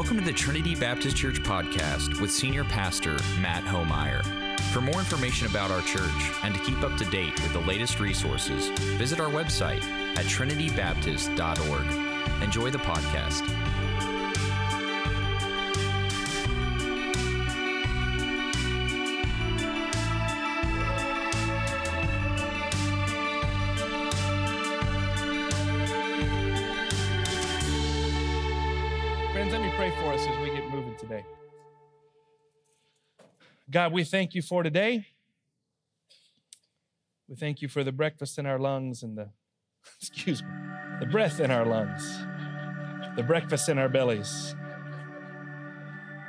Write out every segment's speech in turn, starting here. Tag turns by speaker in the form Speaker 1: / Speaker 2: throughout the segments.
Speaker 1: Welcome to the Trinity Baptist Church podcast with Senior Pastor Matt Homeyer. For more information about our church and to keep up to date with the latest resources, visit our website at trinitybaptist.org. Enjoy the podcast.
Speaker 2: God, we thank you for today. We thank you for the breakfast in our lungs and the, excuse me, the breath in our lungs, the breakfast in our bellies,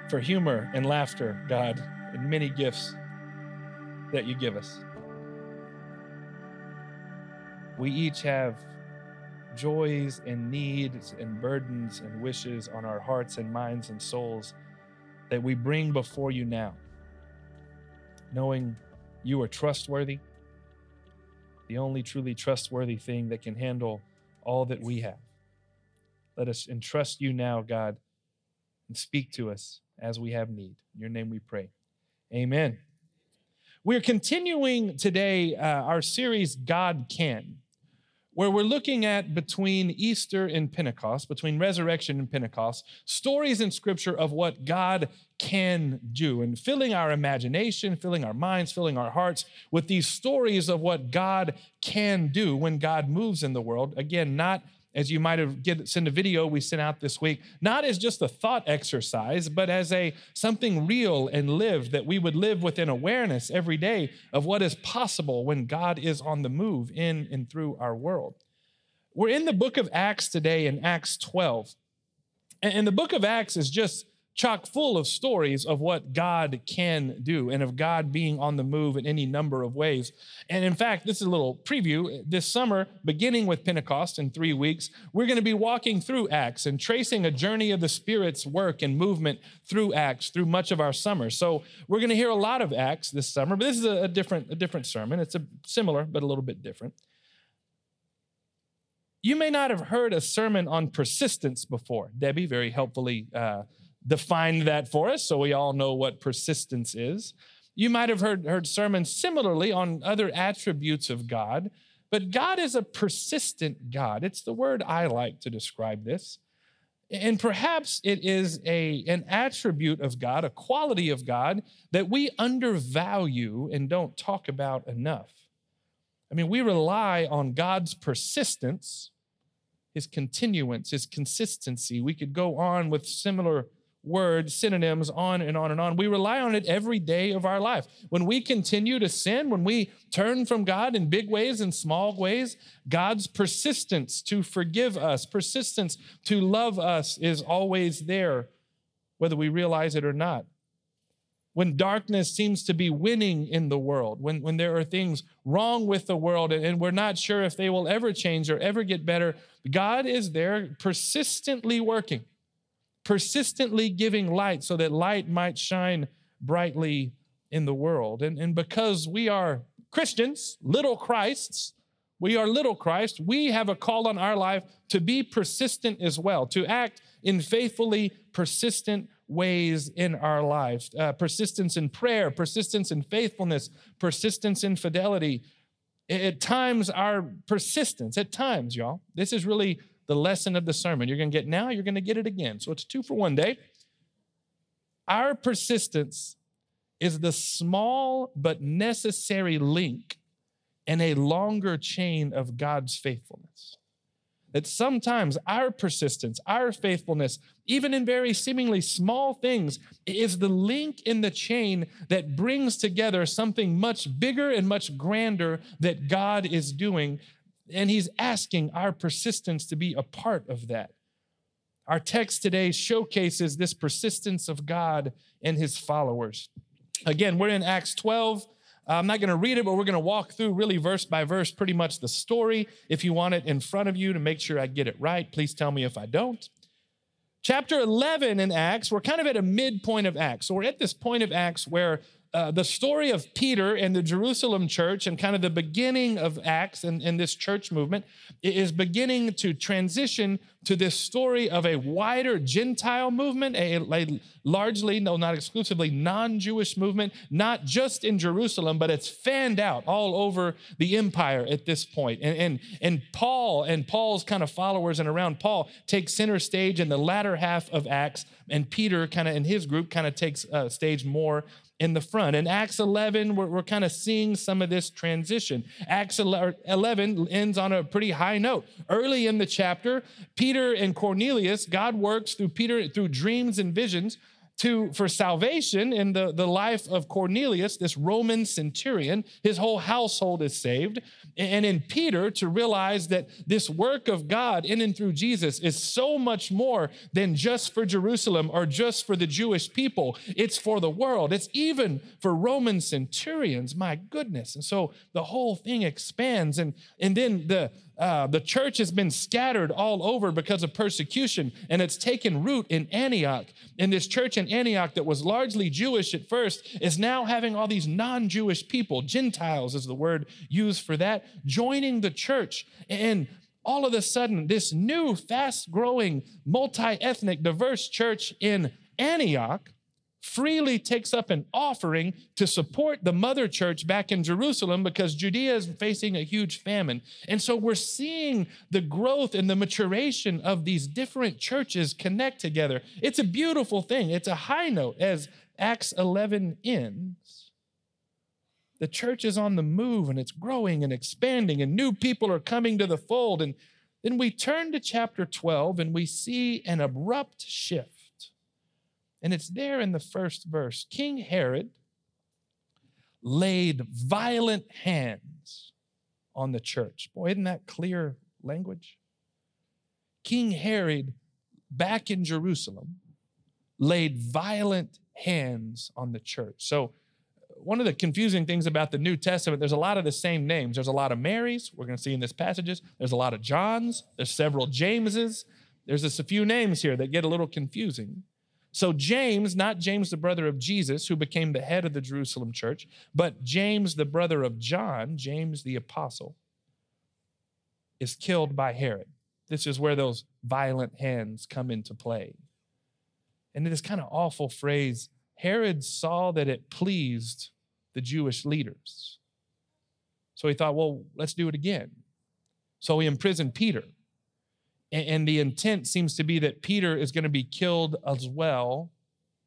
Speaker 2: for humor and laughter, God, and many gifts that you give us. We each have joys and needs and burdens and wishes on our hearts and minds and souls that we bring before you now, knowing you are trustworthy, the only truly trustworthy thing that can handle all that we have. Let us entrust you now, God, and speak to us as we have need. In your name we pray. Amen. We're continuing today uh, our series, God Can where we're looking at between Easter and Pentecost, between resurrection and Pentecost, stories in Scripture of what God can do and filling our imagination, filling our minds, filling our hearts with these stories of what God can do when God moves in the world. Again, not as you might have get sent a video we sent out this week not as just a thought exercise but as a something real and lived that we would live within awareness every day of what is possible when god is on the move in and through our world. We're in the book of acts today in acts 12 and the book of acts is just chock full of stories of what God can do and of God being on the move in any number of ways. And in fact, this is a little preview. This summer, beginning with Pentecost in three weeks, we're going to be walking through Acts and tracing a journey of the Spirit's work and movement through Acts through much of our summer. So we're going to hear a lot of Acts this summer, but this is a, different, a different sermon. It's a similar, but a little bit different. You may not have heard a sermon on persistence before. Debbie very helpfully uh, defined that for us, so we all know what persistence is. You might have heard, heard sermons similarly on other attributes of God, but God is a persistent God. It's the word I like to describe this. And perhaps it is a, an attribute of God, a quality of God that we undervalue and don't talk about enough. I mean, we rely on God's persistence, his continuance, his consistency. We could go on with similar words, synonyms, on and on and on. We rely on it every day of our life. When we continue to sin, when we turn from God in big ways and small ways, God's persistence to forgive us, persistence to love us is always there, whether we realize it or not. When darkness seems to be winning in the world, when, when there are things wrong with the world and, and we're not sure if they will ever change or ever get better, God is there persistently working persistently giving light so that light might shine brightly in the world. And, and because we are Christians, little Christs, we are little Christ, we have a call on our life to be persistent as well, to act in faithfully persistent ways in our life. Uh, persistence in prayer, persistence in faithfulness, persistence in fidelity. At times, our persistence, at times, y'all, this is really the lesson of the sermon. You're going to get now, you're going to get it again. So it's two for one day. Our persistence is the small but necessary link in a longer chain of God's faithfulness. That sometimes our persistence, our faithfulness, even in very seemingly small things, is the link in the chain that brings together something much bigger and much grander that God is doing and he's asking our persistence to be a part of that. Our text today showcases this persistence of God and his followers. Again, we're in Acts 12. I'm not going to read it, but we're going to walk through really verse by verse pretty much the story. If you want it in front of you to make sure I get it right, please tell me if I don't. Chapter 11 in Acts, we're kind of at a midpoint of Acts. So we're at this point of Acts where uh, the story of Peter and the Jerusalem church and kind of the beginning of Acts and, and this church movement is beginning to transition to this story of a wider Gentile movement, a, a largely, no, not exclusively, non Jewish movement, not just in Jerusalem, but it's fanned out all over the empire at this point. And, and, and Paul and Paul's kind of followers and around Paul take center stage in the latter half of Acts, and Peter kind of in his group kind of takes uh, stage more in the front. In Acts 11, we're, we're kind of seeing some of this transition. Acts 11 ends on a pretty high note. Early in the chapter, Peter and Cornelius, God works through Peter through dreams and visions to for salvation in the, the life of Cornelius, this Roman centurion. His whole household is saved. And in Peter, to realize that this work of God in and through Jesus is so much more than just for Jerusalem or just for the Jewish people. It's for the world. It's even for Roman centurions. My goodness. And so the whole thing expands. And, and then the uh, the church has been scattered all over because of persecution, and it's taken root in Antioch. And this church in Antioch, that was largely Jewish at first, is now having all these non Jewish people, Gentiles is the word used for that, joining the church. And all of a sudden, this new, fast growing, multi ethnic, diverse church in Antioch freely takes up an offering to support the mother church back in Jerusalem because Judea is facing a huge famine. And so we're seeing the growth and the maturation of these different churches connect together. It's a beautiful thing. It's a high note as Acts 11 ends. The church is on the move and it's growing and expanding, and new people are coming to the fold. And then we turn to chapter 12 and we see an abrupt shift and it's there in the first verse. King Herod laid violent hands on the church. Boy, isn't that clear language? King Herod, back in Jerusalem, laid violent hands on the church. So, one of the confusing things about the New Testament, there's a lot of the same names. There's a lot of Marys, we're going to see in this passages. There's a lot of Johns, there's several Jameses. There's just a few names here that get a little confusing. So, James, not James, the brother of Jesus, who became the head of the Jerusalem church, but James, the brother of John, James the apostle, is killed by Herod. This is where those violent hands come into play. And this kind of awful phrase Herod saw that it pleased the Jewish leaders. So he thought, well, let's do it again. So he imprisoned Peter. And the intent seems to be that Peter is going to be killed as well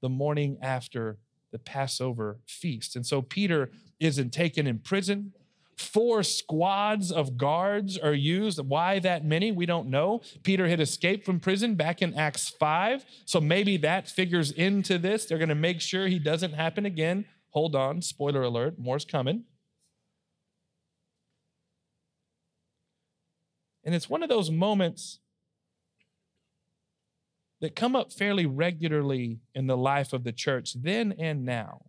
Speaker 2: the morning after the Passover feast. And so Peter isn't taken in prison. Four squads of guards are used. Why that many? We don't know. Peter had escaped from prison back in Acts 5. So maybe that figures into this. They're going to make sure he doesn't happen again. Hold on, spoiler alert, more's coming. And it's one of those moments that come up fairly regularly in the life of the church then and now.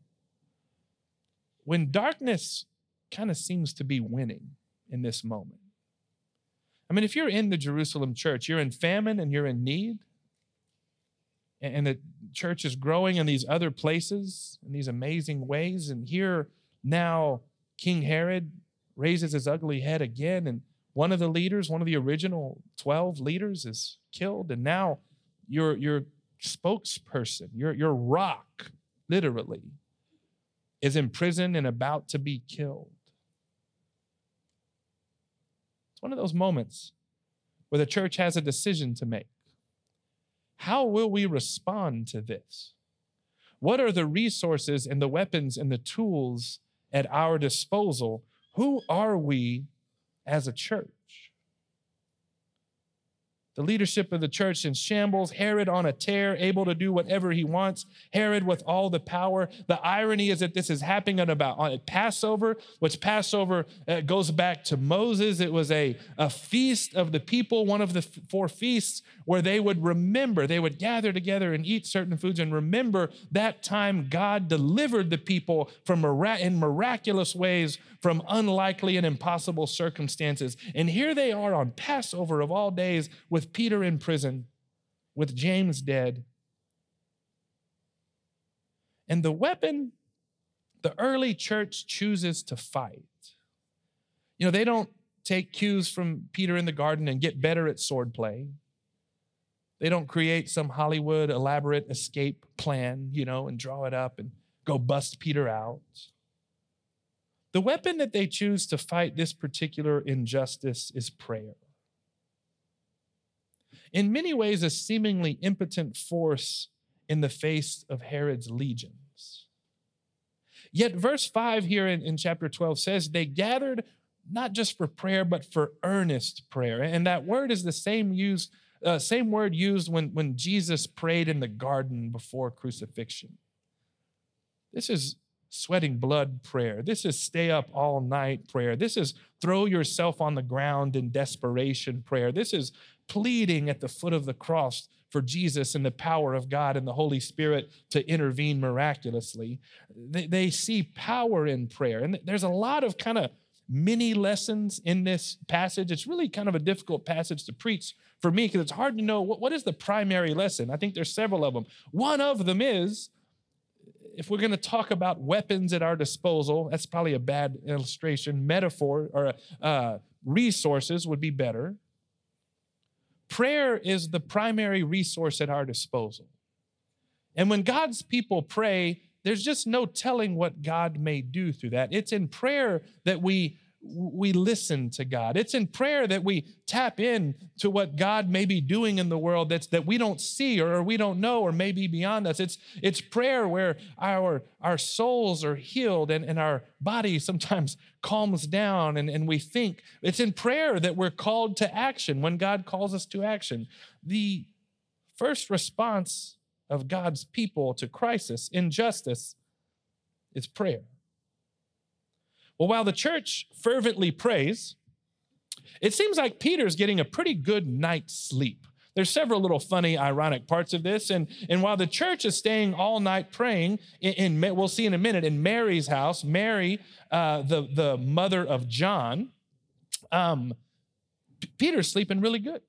Speaker 2: When darkness kind of seems to be winning in this moment. I mean, if you're in the Jerusalem church, you're in famine and you're in need, and the church is growing in these other places in these amazing ways, and here now King Herod raises his ugly head again, and one of the leaders, one of the original 12 leaders, is killed, and now your, your spokesperson, your, your rock, literally, is in prison and about to be killed. It's one of those moments where the church has a decision to make. How will we respond to this? What are the resources and the weapons and the tools at our disposal? Who are we as a church? The leadership of the church in shambles, Herod on a tear, able to do whatever he wants, Herod with all the power. The irony is that this is happening at about on Passover, which Passover uh, goes back to Moses. It was a, a feast of the people, one of the four feasts where they would remember, they would gather together and eat certain foods and remember that time God delivered the people from in miraculous ways from unlikely and impossible circumstances. And here they are on Passover of all days with Peter in prison, with James dead. And the weapon the early church chooses to fight. You know, they don't take cues from Peter in the garden and get better at swordplay. They don't create some Hollywood elaborate escape plan, you know, and draw it up and go bust Peter out. The weapon that they choose to fight this particular injustice is prayer. In many ways, a seemingly impotent force in the face of Herod's legions. Yet, verse 5 here in, in chapter 12 says, They gathered not just for prayer, but for earnest prayer. And that word is the same used, uh, same word used when, when Jesus prayed in the garden before crucifixion. This is sweating blood prayer. This is stay up all night prayer. This is throw yourself on the ground in desperation prayer. This is pleading at the foot of the cross for Jesus and the power of God and the Holy Spirit to intervene miraculously. They, they see power in prayer. And there's a lot of kind of mini lessons in this passage. It's really kind of a difficult passage to preach for me because it's hard to know what, what is the primary lesson. I think there's several of them. One of them is if we're going to talk about weapons at our disposal, that's probably a bad illustration. Metaphor or uh, resources would be better. Prayer is the primary resource at our disposal. And when God's people pray, there's just no telling what God may do through that. It's in prayer that we we listen to God. It's in prayer that we tap in to what God may be doing in the world that's that we don't see or, we don't know or maybe beyond us. It's it's prayer where our our souls are healed and, and our body sometimes calms down and, and we think. It's in prayer that we're called to action when God calls us to action. The first response of God's people to crisis, injustice, is prayer. Well, while the church fervently prays, it seems like Peter's getting a pretty good night's sleep. There's several little funny, ironic parts of this. And, and while the church is staying all night praying, in, in we'll see in a minute, in Mary's house, Mary, uh, the, the mother of John, um, Peter's sleeping really good.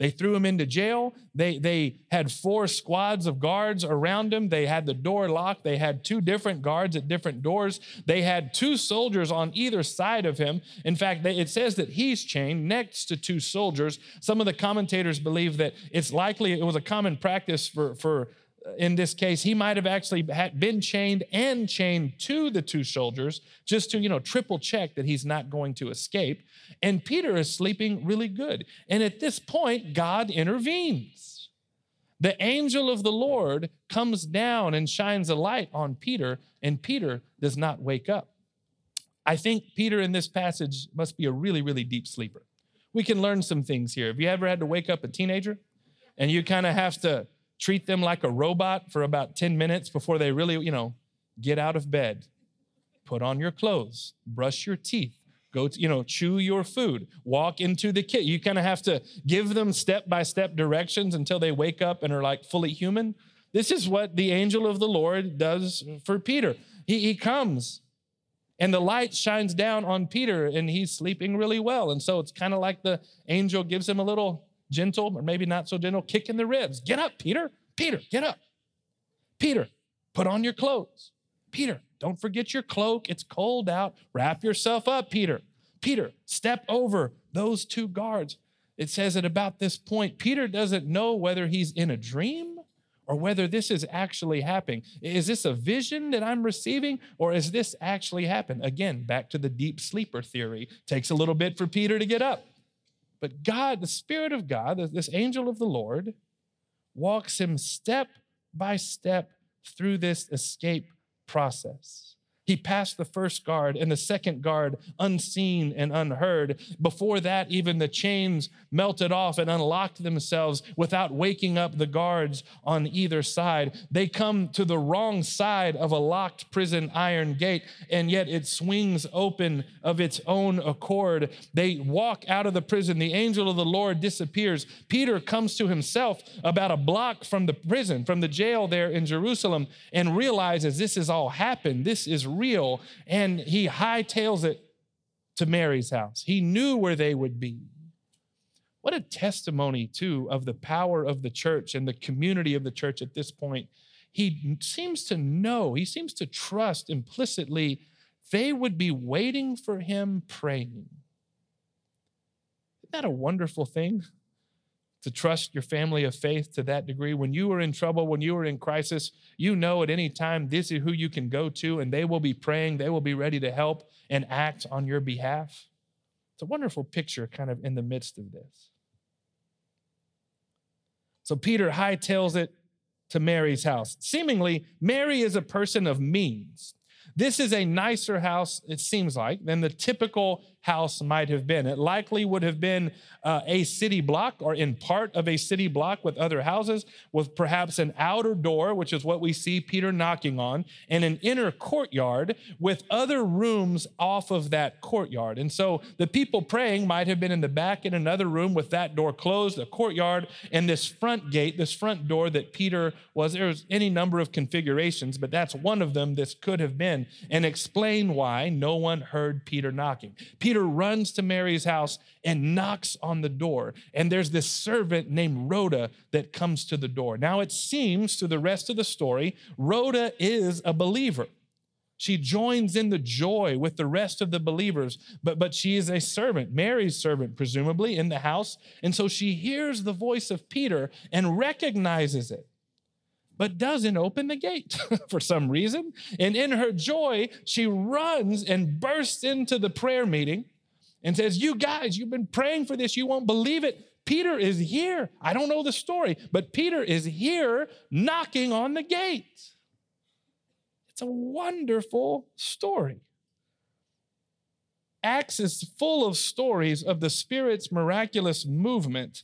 Speaker 2: They threw him into jail. They, they had four squads of guards around him. They had the door locked. They had two different guards at different doors. They had two soldiers on either side of him. In fact, they, it says that he's chained next to two soldiers. Some of the commentators believe that it's likely it was a common practice for, for Uh, in this case, he might have actually been chained and chained to the two soldiers just to, you know, triple check that he's not going to escape. And Peter is sleeping really good. And at this point, God intervenes. The angel of the Lord comes down and shines a light on Peter, and Peter does not wake up. I think Peter in this passage must be a really, really deep sleeper. We can learn some things here. Have you ever had to wake up a teenager and you kind of have to treat them like a robot for about 10 minutes before they really, you know, get out of bed, put on your clothes, brush your teeth, go to, you know, chew your food, walk into the kit. You kind of have to give them step by step directions until they wake up and are like fully human. This is what the angel of the Lord does for Peter. He, he comes and the light shines down on Peter and he's sleeping really well. And so it's kind of like the angel gives him a little gentle or maybe not so gentle kick in the ribs. Get up, Peter. Peter, get up. Peter, put on your clothes. Peter, don't forget your cloak. It's cold out. Wrap yourself up, Peter. Peter, step over those two guards. It says at about this point, Peter doesn't know whether he's in a dream or whether this is actually happening. Is this a vision that I'm receiving or is this actually happening? Again, back to the deep sleeper theory. Takes a little bit for Peter to get up. But God, the Spirit of God, this angel of the Lord, walks him step by step through this escape process. He passed the first guard and the second guard unseen and unheard. Before that, even the chains melted off and unlocked themselves without waking up the guards on either side. They come to the wrong side of a locked prison iron gate, and yet it swings open of its own accord. They walk out of the prison. The angel of the Lord disappears. Peter comes to himself about a block from the prison, from the jail there in Jerusalem, and realizes this has all happened. This is. Real, and he hightails it to Mary's house. He knew where they would be. What a testimony, too, of the power of the church and the community of the church at this point. he seems to know, he seems to trust implicitly they would be waiting for him praying. Isn't that a wonderful thing? To trust your family of faith to that degree. When you are in trouble, when you are in crisis, you know at any time this is who you can go to, and they will be praying, they will be ready to help and act on your behalf. It's a wonderful picture, kind of in the midst of this. So Peter hightails it to Mary's house. Seemingly, Mary is a person of means. This is a nicer house, it seems like, than the typical house might have been. It likely would have been uh, a city block or in part of a city block with other houses, with perhaps an outer door, which is what we see Peter knocking on, and an inner courtyard with other rooms off of that courtyard. And so the people praying might have been in the back in another room with that door closed, a courtyard, and this front gate, this front door that Peter was. There's any number of configurations, but that's one of them this could have been, and explain why no one heard Peter knocking. Peter runs to Mary's house and knocks on the door. And there's this servant named Rhoda that comes to the door. Now, it seems to the rest of the story, Rhoda is a believer. She joins in the joy with the rest of the believers, but, but she is a servant, Mary's servant, presumably, in the house. And so she hears the voice of Peter and recognizes it but doesn't open the gate for some reason. And in her joy, she runs and bursts into the prayer meeting and says, You guys, you've been praying for this. You won't believe it. Peter is here. I don't know the story, but Peter is here knocking on the gate. It's a wonderful story. Acts is full of stories of the Spirit's miraculous movement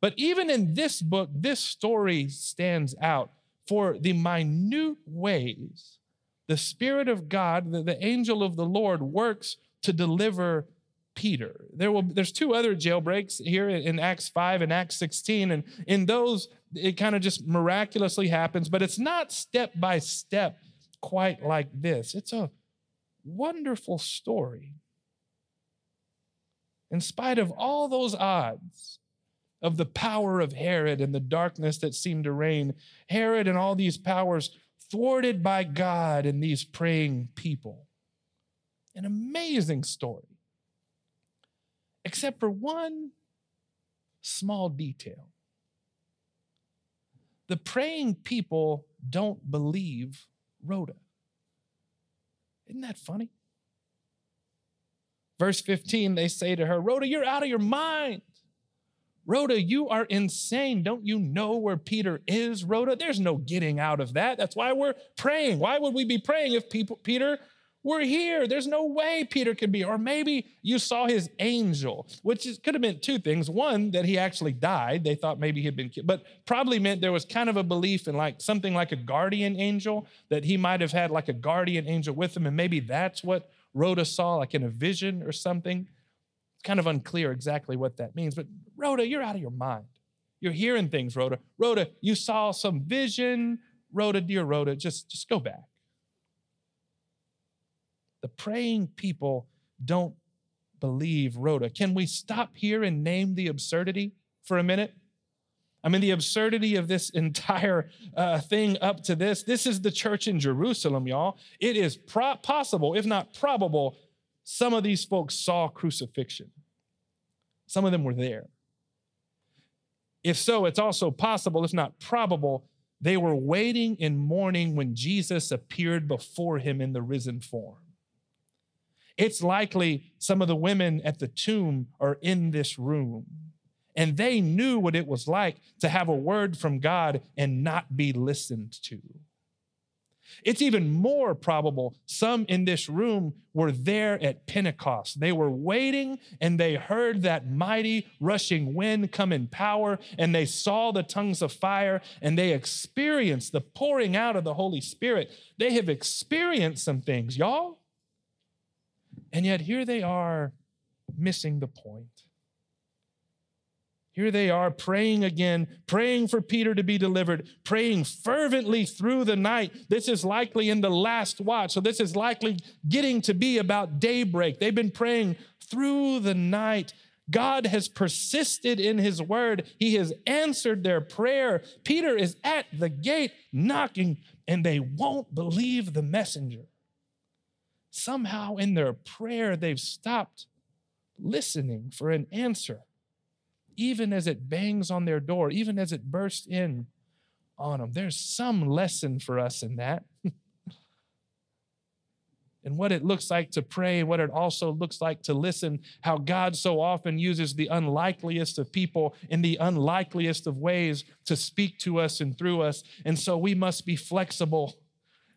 Speaker 2: but even in this book, this story stands out for the minute ways the Spirit of God, the, the angel of the Lord, works to deliver Peter. There will, there's two other jailbreaks here in Acts 5 and Acts 16, and in those, it kind of just miraculously happens, but it's not step by step quite like this. It's a wonderful story. In spite of all those odds, of the power of Herod and the darkness that seemed to reign. Herod and all these powers thwarted by God and these praying people. An amazing story. Except for one small detail. The praying people don't believe Rhoda. Isn't that funny? Verse 15, they say to her, Rhoda, you're out of your mind. Rhoda, you are insane. Don't you know where Peter is, Rhoda? There's no getting out of that. That's why we're praying. Why would we be praying if people, Peter were here? There's no way Peter could be. Or maybe you saw his angel, which is, could have meant two things. One, that he actually died. They thought maybe he'd been killed, but probably meant there was kind of a belief in like something like a guardian angel, that he might have had like a guardian angel with him. And maybe that's what Rhoda saw, like in a vision or something. It's kind of unclear exactly what that means, but Rhoda, you're out of your mind. You're hearing things, Rhoda. Rhoda, you saw some vision. Rhoda, dear Rhoda, just, just go back. The praying people don't believe Rhoda. Can we stop here and name the absurdity for a minute? I mean, the absurdity of this entire uh, thing up to this. This is the church in Jerusalem, y'all. It is pro- possible, if not probable, some of these folks saw crucifixion. Some of them were there. If so, it's also possible, if not probable, they were waiting in mourning when Jesus appeared before him in the risen form. It's likely some of the women at the tomb are in this room, and they knew what it was like to have a word from God and not be listened to. It's even more probable some in this room were there at Pentecost. They were waiting and they heard that mighty rushing wind come in power and they saw the tongues of fire and they experienced the pouring out of the Holy Spirit. They have experienced some things, y'all. And yet here they are missing the point. Here they are praying again, praying for Peter to be delivered, praying fervently through the night. This is likely in the last watch. So, this is likely getting to be about daybreak. They've been praying through the night, God has persisted in his word. He has answered their prayer. Peter is at the gate knocking, and they won't believe the messenger. Somehow, in their prayer, they've stopped listening for an answer, even as it bangs on their door, even as it bursts in on them. There's some lesson for us in that. and what it looks like to pray, what it also looks like to listen, how God so often uses the unlikeliest of people in the unlikeliest of ways to speak to us and through us. And so we must be flexible.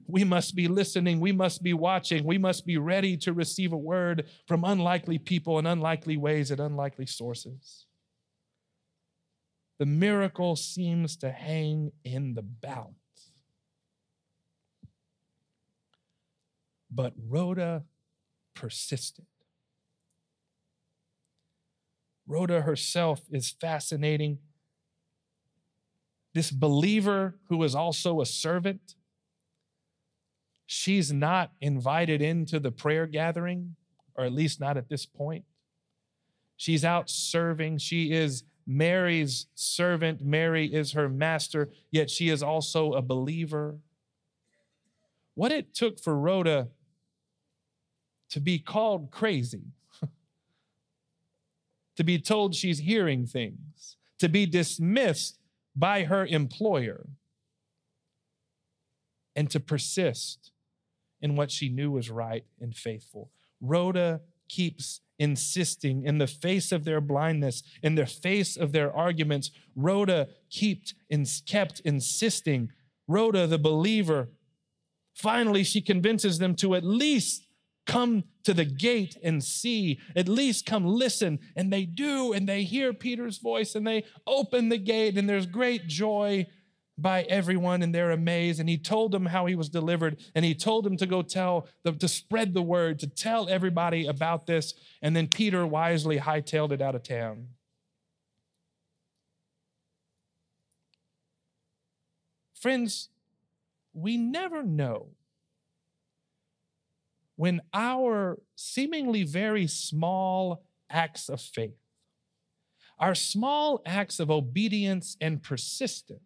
Speaker 2: We must be listening. We must be watching. We must be ready to receive a word from unlikely people in unlikely ways at unlikely sources. The miracle seems to hang in the balance. But Rhoda persisted. Rhoda herself is fascinating. This believer who is also a servant, she's not invited into the prayer gathering, or at least not at this point. She's out serving. She is Mary's servant. Mary is her master, yet she is also a believer. What it took for Rhoda to be called crazy, to be told she's hearing things, to be dismissed by her employer, and to persist in what she knew was right and faithful. Rhoda keeps insisting in the face of their blindness, in the face of their arguments. Rhoda kept, kept insisting. Rhoda, the believer, finally, she convinces them to at least come to the gate and see, at least come listen. And they do, and they hear Peter's voice, and they open the gate, and there's great joy by everyone, and they're amazed. And he told them how he was delivered, and he told them to go tell, the, to spread the word, to tell everybody about this. And then Peter wisely hightailed it out of town. Friends, we never know when our seemingly very small acts of faith, our small acts of obedience and persistence,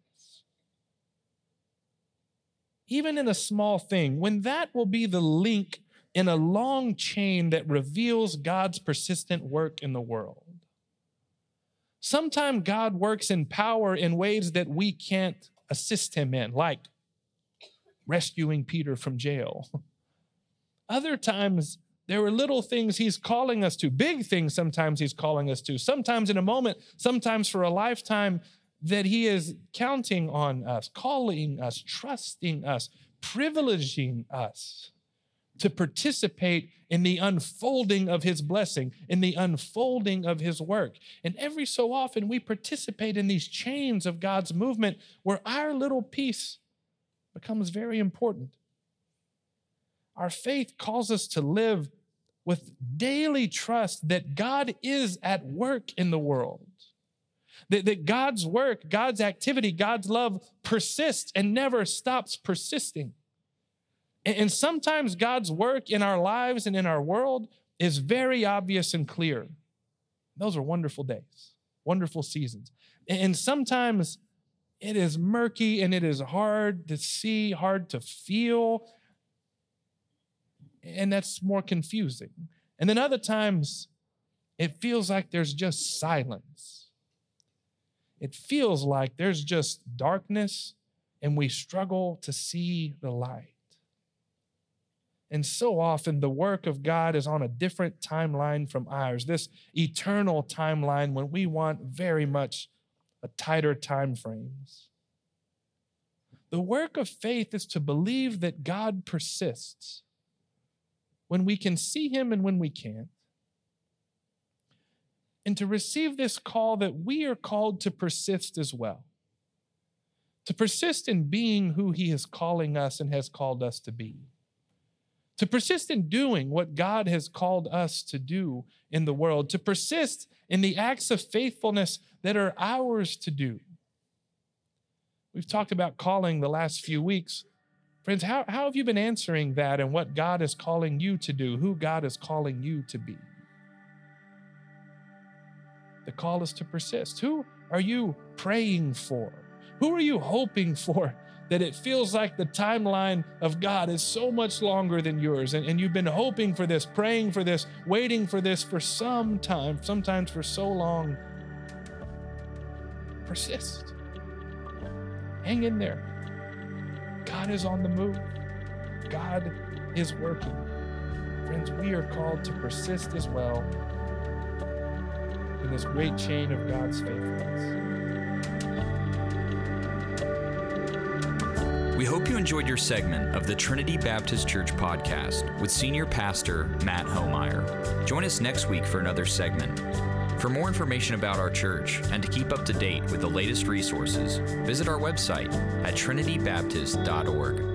Speaker 2: even in a small thing, when that will be the link in a long chain that reveals God's persistent work in the world. Sometimes God works in power in ways that we can't assist him in, like rescuing Peter from jail. Other times, there are little things he's calling us to, big things sometimes he's calling us to, sometimes in a moment, sometimes for a lifetime, that he is counting on us, calling us, trusting us, privileging us to participate in the unfolding of his blessing, in the unfolding of his work. And every so often, we participate in these chains of God's movement where our little piece becomes very important. Our faith calls us to live with daily trust that God is at work in the world. That, that God's work, God's activity, God's love persists and never stops persisting. And, and sometimes God's work in our lives and in our world is very obvious and clear. Those are wonderful days, wonderful seasons. And sometimes it is murky and it is hard to see, hard to feel and that's more confusing. And then other times, it feels like there's just silence. It feels like there's just darkness and we struggle to see the light. And so often, the work of God is on a different timeline from ours, this eternal timeline when we want very much a tighter time frames. The work of faith is to believe that God persists when we can see him and when we can't. And to receive this call that we are called to persist as well. To persist in being who he is calling us and has called us to be. To persist in doing what God has called us to do in the world. To persist in the acts of faithfulness that are ours to do. We've talked about calling the last few weeks. Friends, how, how have you been answering that and what God is calling you to do, who God is calling you to be? The call is to persist. Who are you praying for? Who are you hoping for? That it feels like the timeline of God is so much longer than yours. And, and you've been hoping for this, praying for this, waiting for this for some time, sometimes for so long. Persist. Hang in there. God is on the move. God is working. Friends, we are called to persist as well in this great chain of God's faithfulness.
Speaker 1: We hope you enjoyed your segment of the Trinity Baptist Church podcast with Senior Pastor Matt Homeyer. Join us next week for another segment. For more information about our church and to keep up to date with the latest resources, visit our website at trinitybaptist.org.